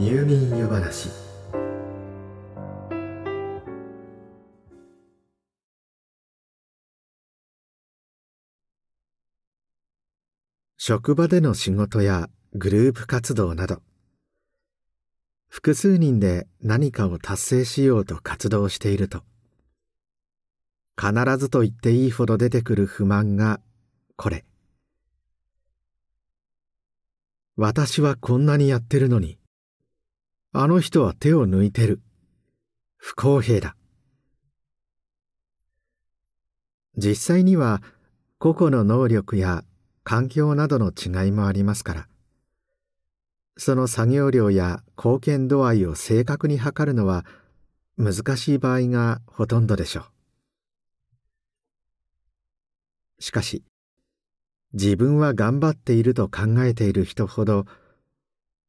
入眠湯話。職場での仕事やグループ活動など。複数人で何かを達成しようと活動していると。必ずと言っていいほど出てくる不満がこれ。私はこんなにやってるのに。あの人は手を抜いてる。不公平だ。実際には個々の能力や環境などの違いもありますから。その作業量や貢献度合いを正確に測るのは難しい場合がほとんどでしょう。しかし、自分は頑張っていると考えている人ほど、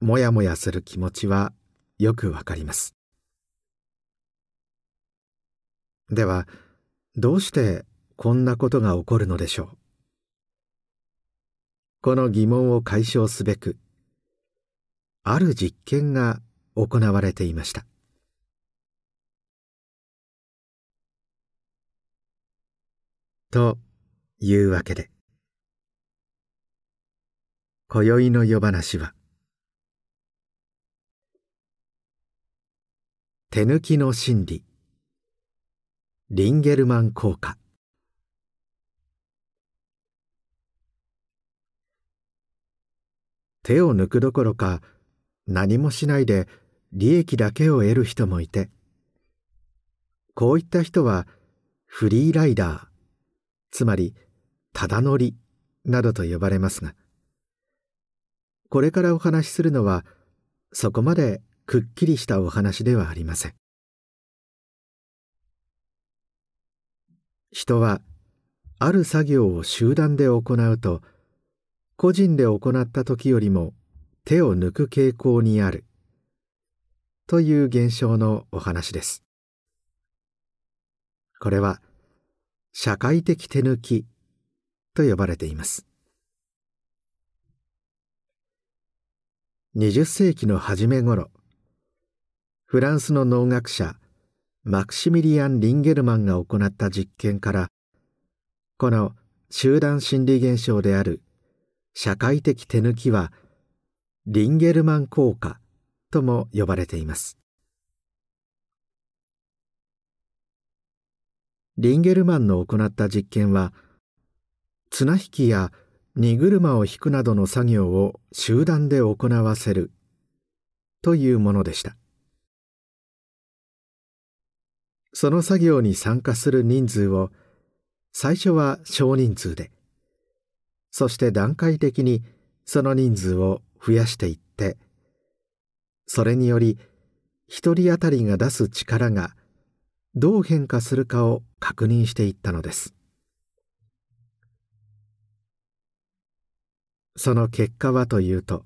もやもやする気持ちはよくわかります。では、どうしてこんなことが起こるのでしょう？この疑問を解消すべく、ある実験が行われていましたというわけで今宵の夜話は手抜きの心理。リンゲルマン効果。手を抜くどころか何もしないで利益だけを得る人もいてこういった人はフリーライダーつまりただ乗りなどと呼ばれますがこれからお話しするのはそこまでくっきりしたお話ではありません。人はある作業を集団で行うと個人で行った時よりも手を抜く傾向にある。という現象のお話です。これは社会的手抜きと呼ばれています。20世紀の初め頃フランスの農学者マクシミリアン・リンゲルマンが行った実験からこの集団心理現象である社会的手抜きはリンゲルマン効果とも呼ばれています。リンゲルマンの行った実験は綱引きや荷車を引くなどの作業を集団で行わせるというものでした。その作業に参加する人数を最初は少人数でそして段階的にその人数を増やしていってそれにより一人当たりが出す力がどう変化するかを確認していったのです。その結果はというと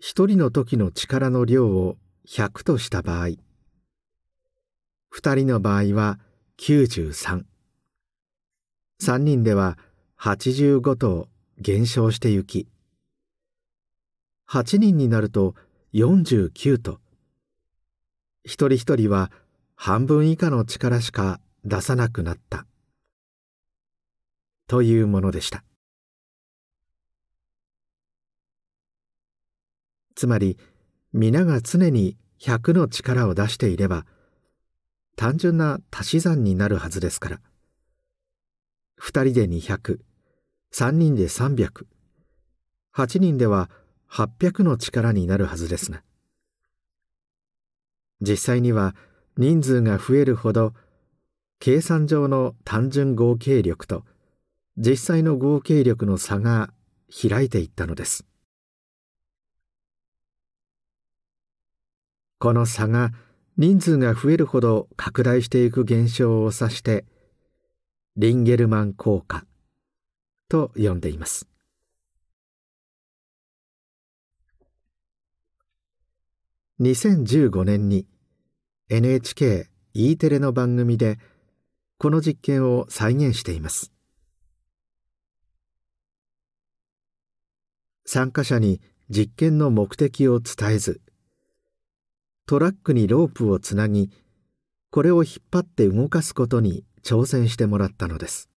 一人の時の力の量を100とした場合二人の場合は93 3人では85と減少してゆき。8人になると49と。一人一人は半分以下の力しか出さなくなった。というものでした。つまり皆が常に100の力を出していれば単純な足し算になるはずですから2人で200 3人で300、8人では800の力になるはずですが、実際には人数が増えるほど、計算上の単純合計力と実際の合計力の差が開いていったのです。この差が人数が増えるほど拡大していく現象を指して、リンゲルマン効果と呼んでいます。2015年に NHKE テレの番組でこの実験を再現しています。参加者に実験の目的を伝えずトラックにロープをつなぎこれを引っ張って動かすことに挑戦してもらったのです。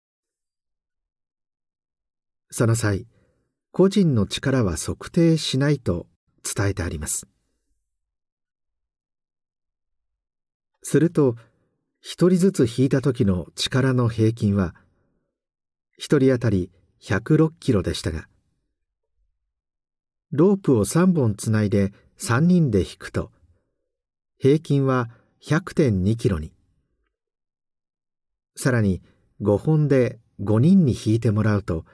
その際個人の力は測定しないと伝えてあります。すると一人ずつ引いた時の力の平均は一人当たり106キロでしたがロープを3本つないで3人で引くと平均は100.2キロに。さらに5本で5人に引いてもらうと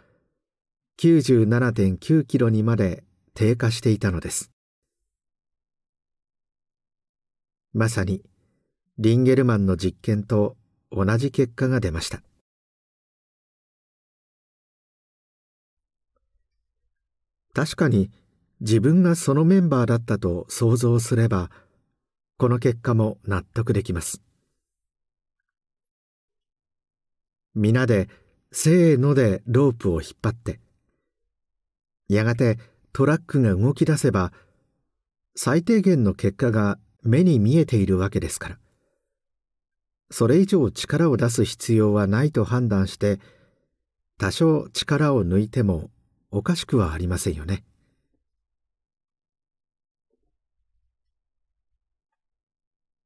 97.9キロにまで低下していたのです。まさにリンゲルマンの実験と同じ結果が出ました。確かに自分がそのメンバーだったと想像すればこの結果も納得できます皆でせーのでロープを引っ張ってやがてトラックが動き出せば最低限の結果が目に見えているわけですからそれ以上力を出す必要はないと判断して多少力を抜いてもおかしくはありませんよね。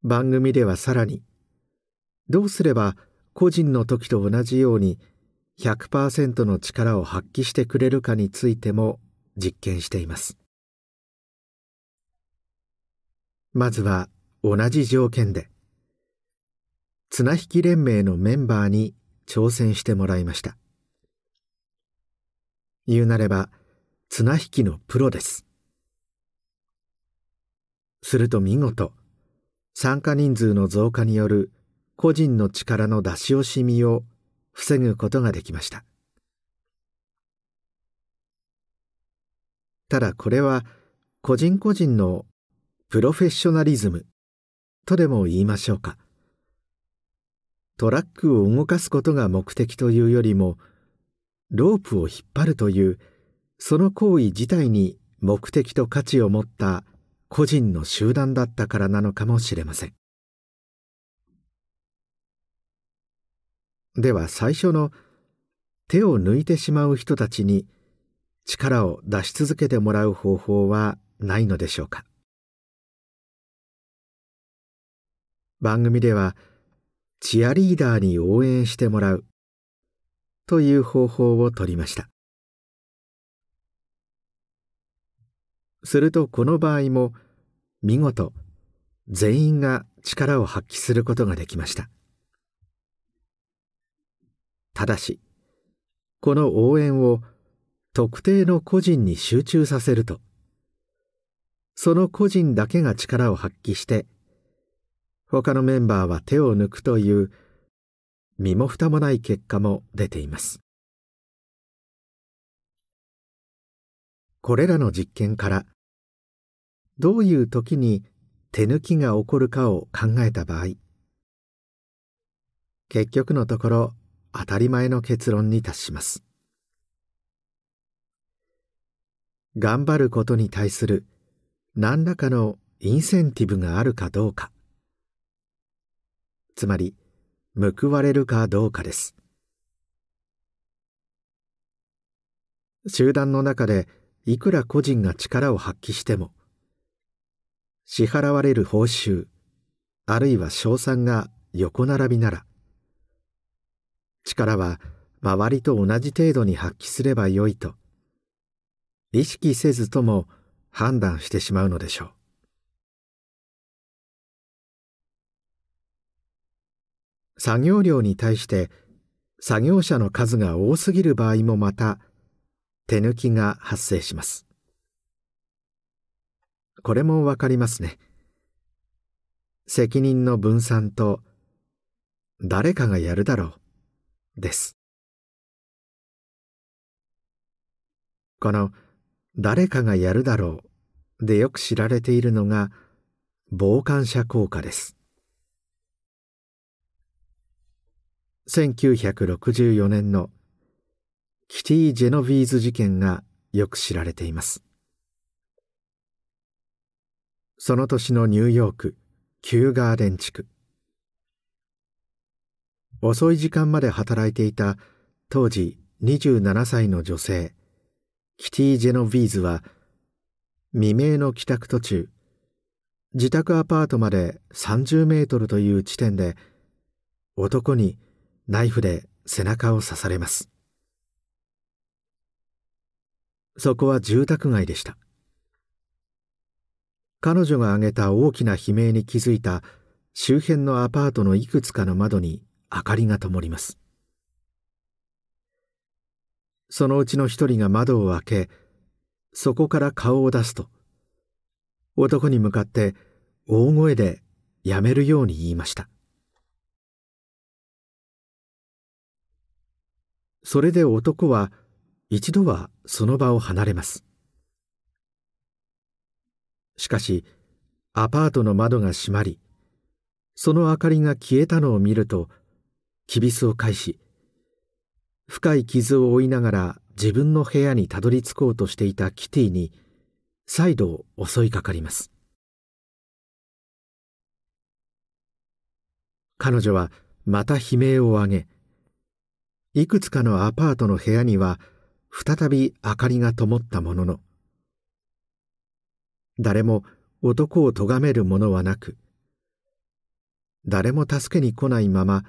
番組ではさらにどうすれば個人の時と同じように100%の力を発揮してくれるかについても実験しています。まずは同じ条件で綱引き連盟のメンバーに挑戦してもらいました。言うなれば綱引きのプロです。すると見事参加人数の増加による個人の力の出し惜しみを防ぐことができました。ただこれは個人個人のプロフェッショナリズムとでも言いましょうか。トラックを動かすことが目的というよりもロープを引っ張るというその行為自体に目的と価値を持った個人の集団だったからなのかもしれません。では最初の手を抜いてしまう人たちに力を出し続けてもらう方法はないのでしょうか。番組ではチアリーダーに応援してもらうという方法をとりました。するとこの場合も見事全員が力を発揮することができました。ただしこの応援を特定の個人に集中させるとその個人だけが力を発揮して他のメンバーは手を抜くという身も蓋もない結果も出ています。これらの実験からどういう時に手抜きが起こるかを考えた場合結局のところ当たり前の結論に達します。頑張ることに対する何らかのインセンティブがあるかどうか。つまり報われるかどうかです。集団の中でいくら個人が力を発揮しても支払われる報酬あるいは賞賛が横並びなら力は周りと同じ程度に発揮すればよいと意識せずとも判断してしまうのでしょう。作業量に対して作業者の数が多すぎる場合もまた手抜きが発生します。これもわかりますね。責任の分散と誰かがやるだろうです。この誰かがやるだろうでよく知られているのが傍観者効果です。1964年のキティ・ジェノビーズ事件がよく知られています。その年のニューヨークキューガーデン地区。遅い時間まで働いていた当時27歳の女性キティ・ジェノビーズは未明の帰宅途中自宅アパートまで30メートルという地点で男にナイフで背中を刺されます。そこは住宅街でした。彼女が挙げた大きな悲鳴に気づいた周辺のアパートのいくつかの窓に明かりが灯ります。そのうちの一人が窓を開けそこから顔を出すと男に向かって大声でやめるように言いました。それで男は一度はその場を離れます。しかしアパートの窓が閉まりその明かりが消えたのを見るときびすを返し深い傷を負いながら自分の部屋にたどり着こうとしていたキティに再度襲いかかります。彼女はまた悲鳴を上げいくつかのアパートの部屋には再び明かりが灯ったものの誰も男を咎める者はなく誰も助けに来ないまま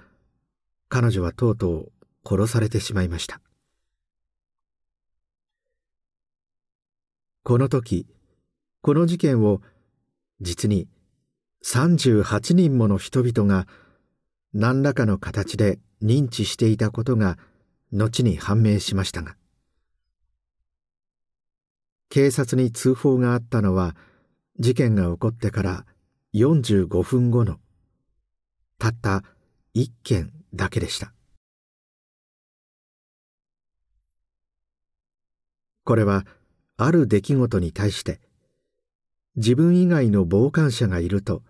彼女はとうとう殺されてしまいました。この時この事件を実に38人もの人々が何らかの形で認知していたことが後に判明しましたが警察に通報があったのは事件が起こってから45分後のたった1件だけでした。これはある出来事に対して自分以外の傍観者がいると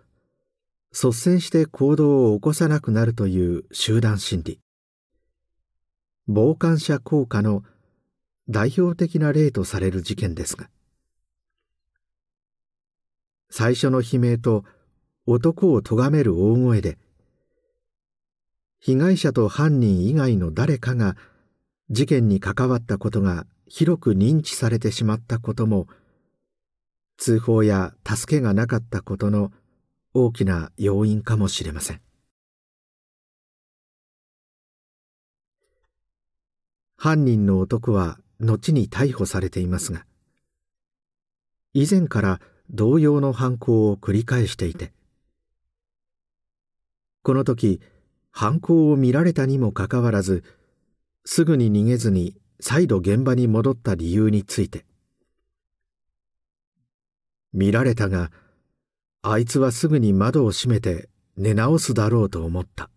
率先して行動を起こさなくなるという集団心理。傍観者効果の代表的な例とされる事件ですが最初の悲鳴と男を咎める大声で被害者と犯人以外の誰かが事件に関わったことが広く認知されてしまったことも通報や助けがなかったことの大きな要因かもしれません。犯人の男は後に逮捕されていますが以前から同様の犯行を繰り返していてこの時犯行を見られたにもかかわらずすぐに逃げずに再度現場に戻った理由について見られたがあいつはすぐに窓を閉めて寝直すだろうと思った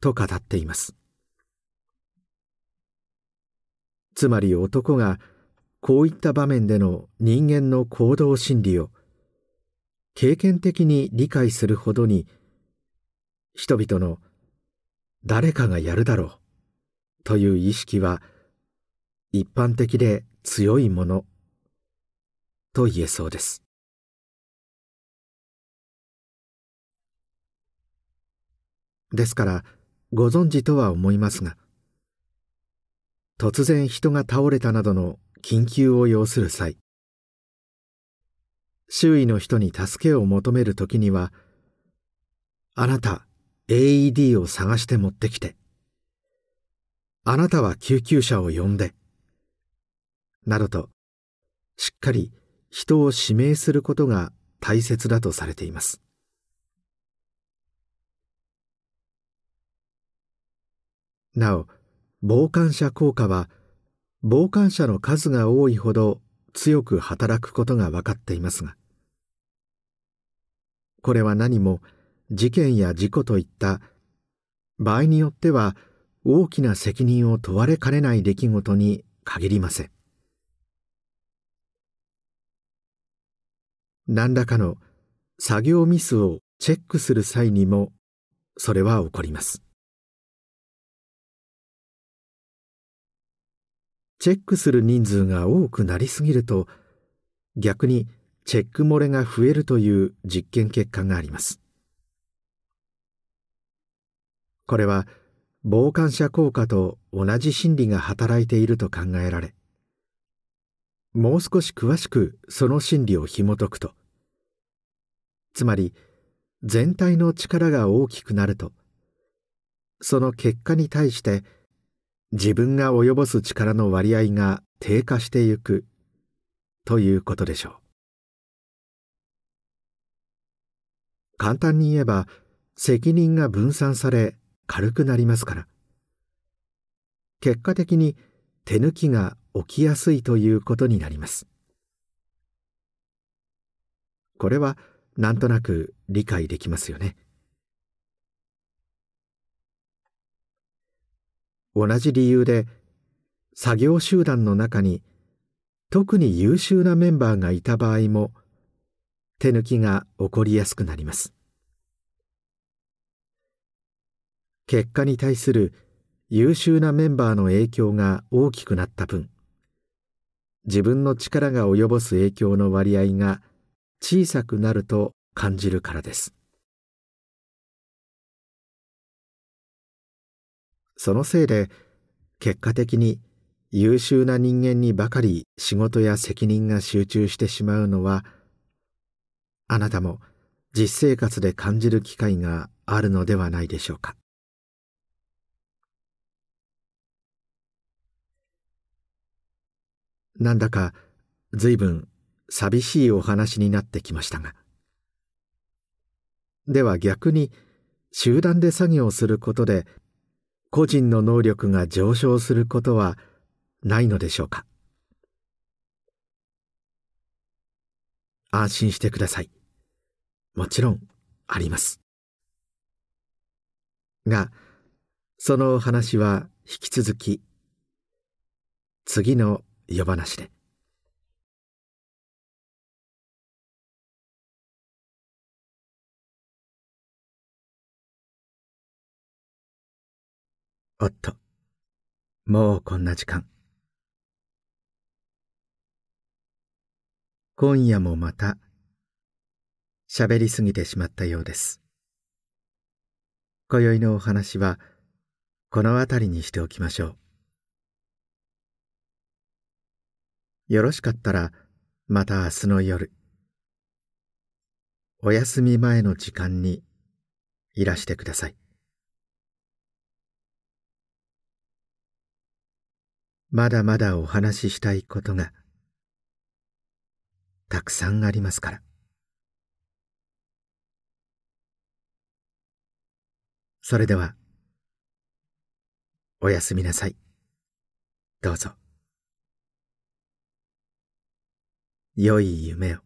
と語っています。つまり男がこういった場面での人間の行動心理を経験的に理解するほどに人々の誰かがやるだろうという意識は一般的で強いものと言えそうです。ですからご存知とは思いますが突然人が倒れたなどの緊急を要する際周囲の人に助けを求める時にはあなた AED を探して持ってきてあなたは救急車を呼んでなどとしっかり人を指名することが大切だとされています。なお傍観者効果は傍観者の数が多いほど強く働くことが分かっていますがこれは何も事件や事故といった場合によっては大きな責任を問われかねない出来事に限りません。何らかの作業ミスをチェックする際にもそれは起こります。チェックする人数が多くなりすぎると逆にチェック漏れが増えるという実験結果があります。これは傍観者効果と同じ心理が働いていると考えられもう少し詳しくその心理を紐解くとつまり全体の力が大きくなるとその結果に対して自分が及ぼす力の割合が低下してゆくということでしょう。簡単に言えば責任が分散され軽くなりますから。結果的に手抜きが起きやすいということになります。これはなんとなく理解できますよね。同じ理由で作業集団の中に特に優秀なメンバーがいた場合も手抜きが起こりやすくなります。結果に対する優秀なメンバーの影響が大きくなった分自分の力が及ぼす影響の割合が小さくなると感じるからです。そのせいで結果的に優秀な人間にばかり仕事や責任が集中してしまうのはあなたも実生活で感じる機会があるのではないでしょうか。なんだか随分寂しいお話になってきましたが。では逆に集団で作業することで個人の能力が上昇することはないのでしょうか？安心してください。もちろんあります。がそのお話は引き続き次の夜話で。おっと。もうこんな時間。今夜もまた喋りすぎてしまったようです。今宵のお話はこの辺りにしておきましょう。よろしかったらまた明日の夜お休み前の時間にいらしてください。まだまだお話ししたいことがたくさんありますから。それではおやすみなさい。どうぞ。良い夢を。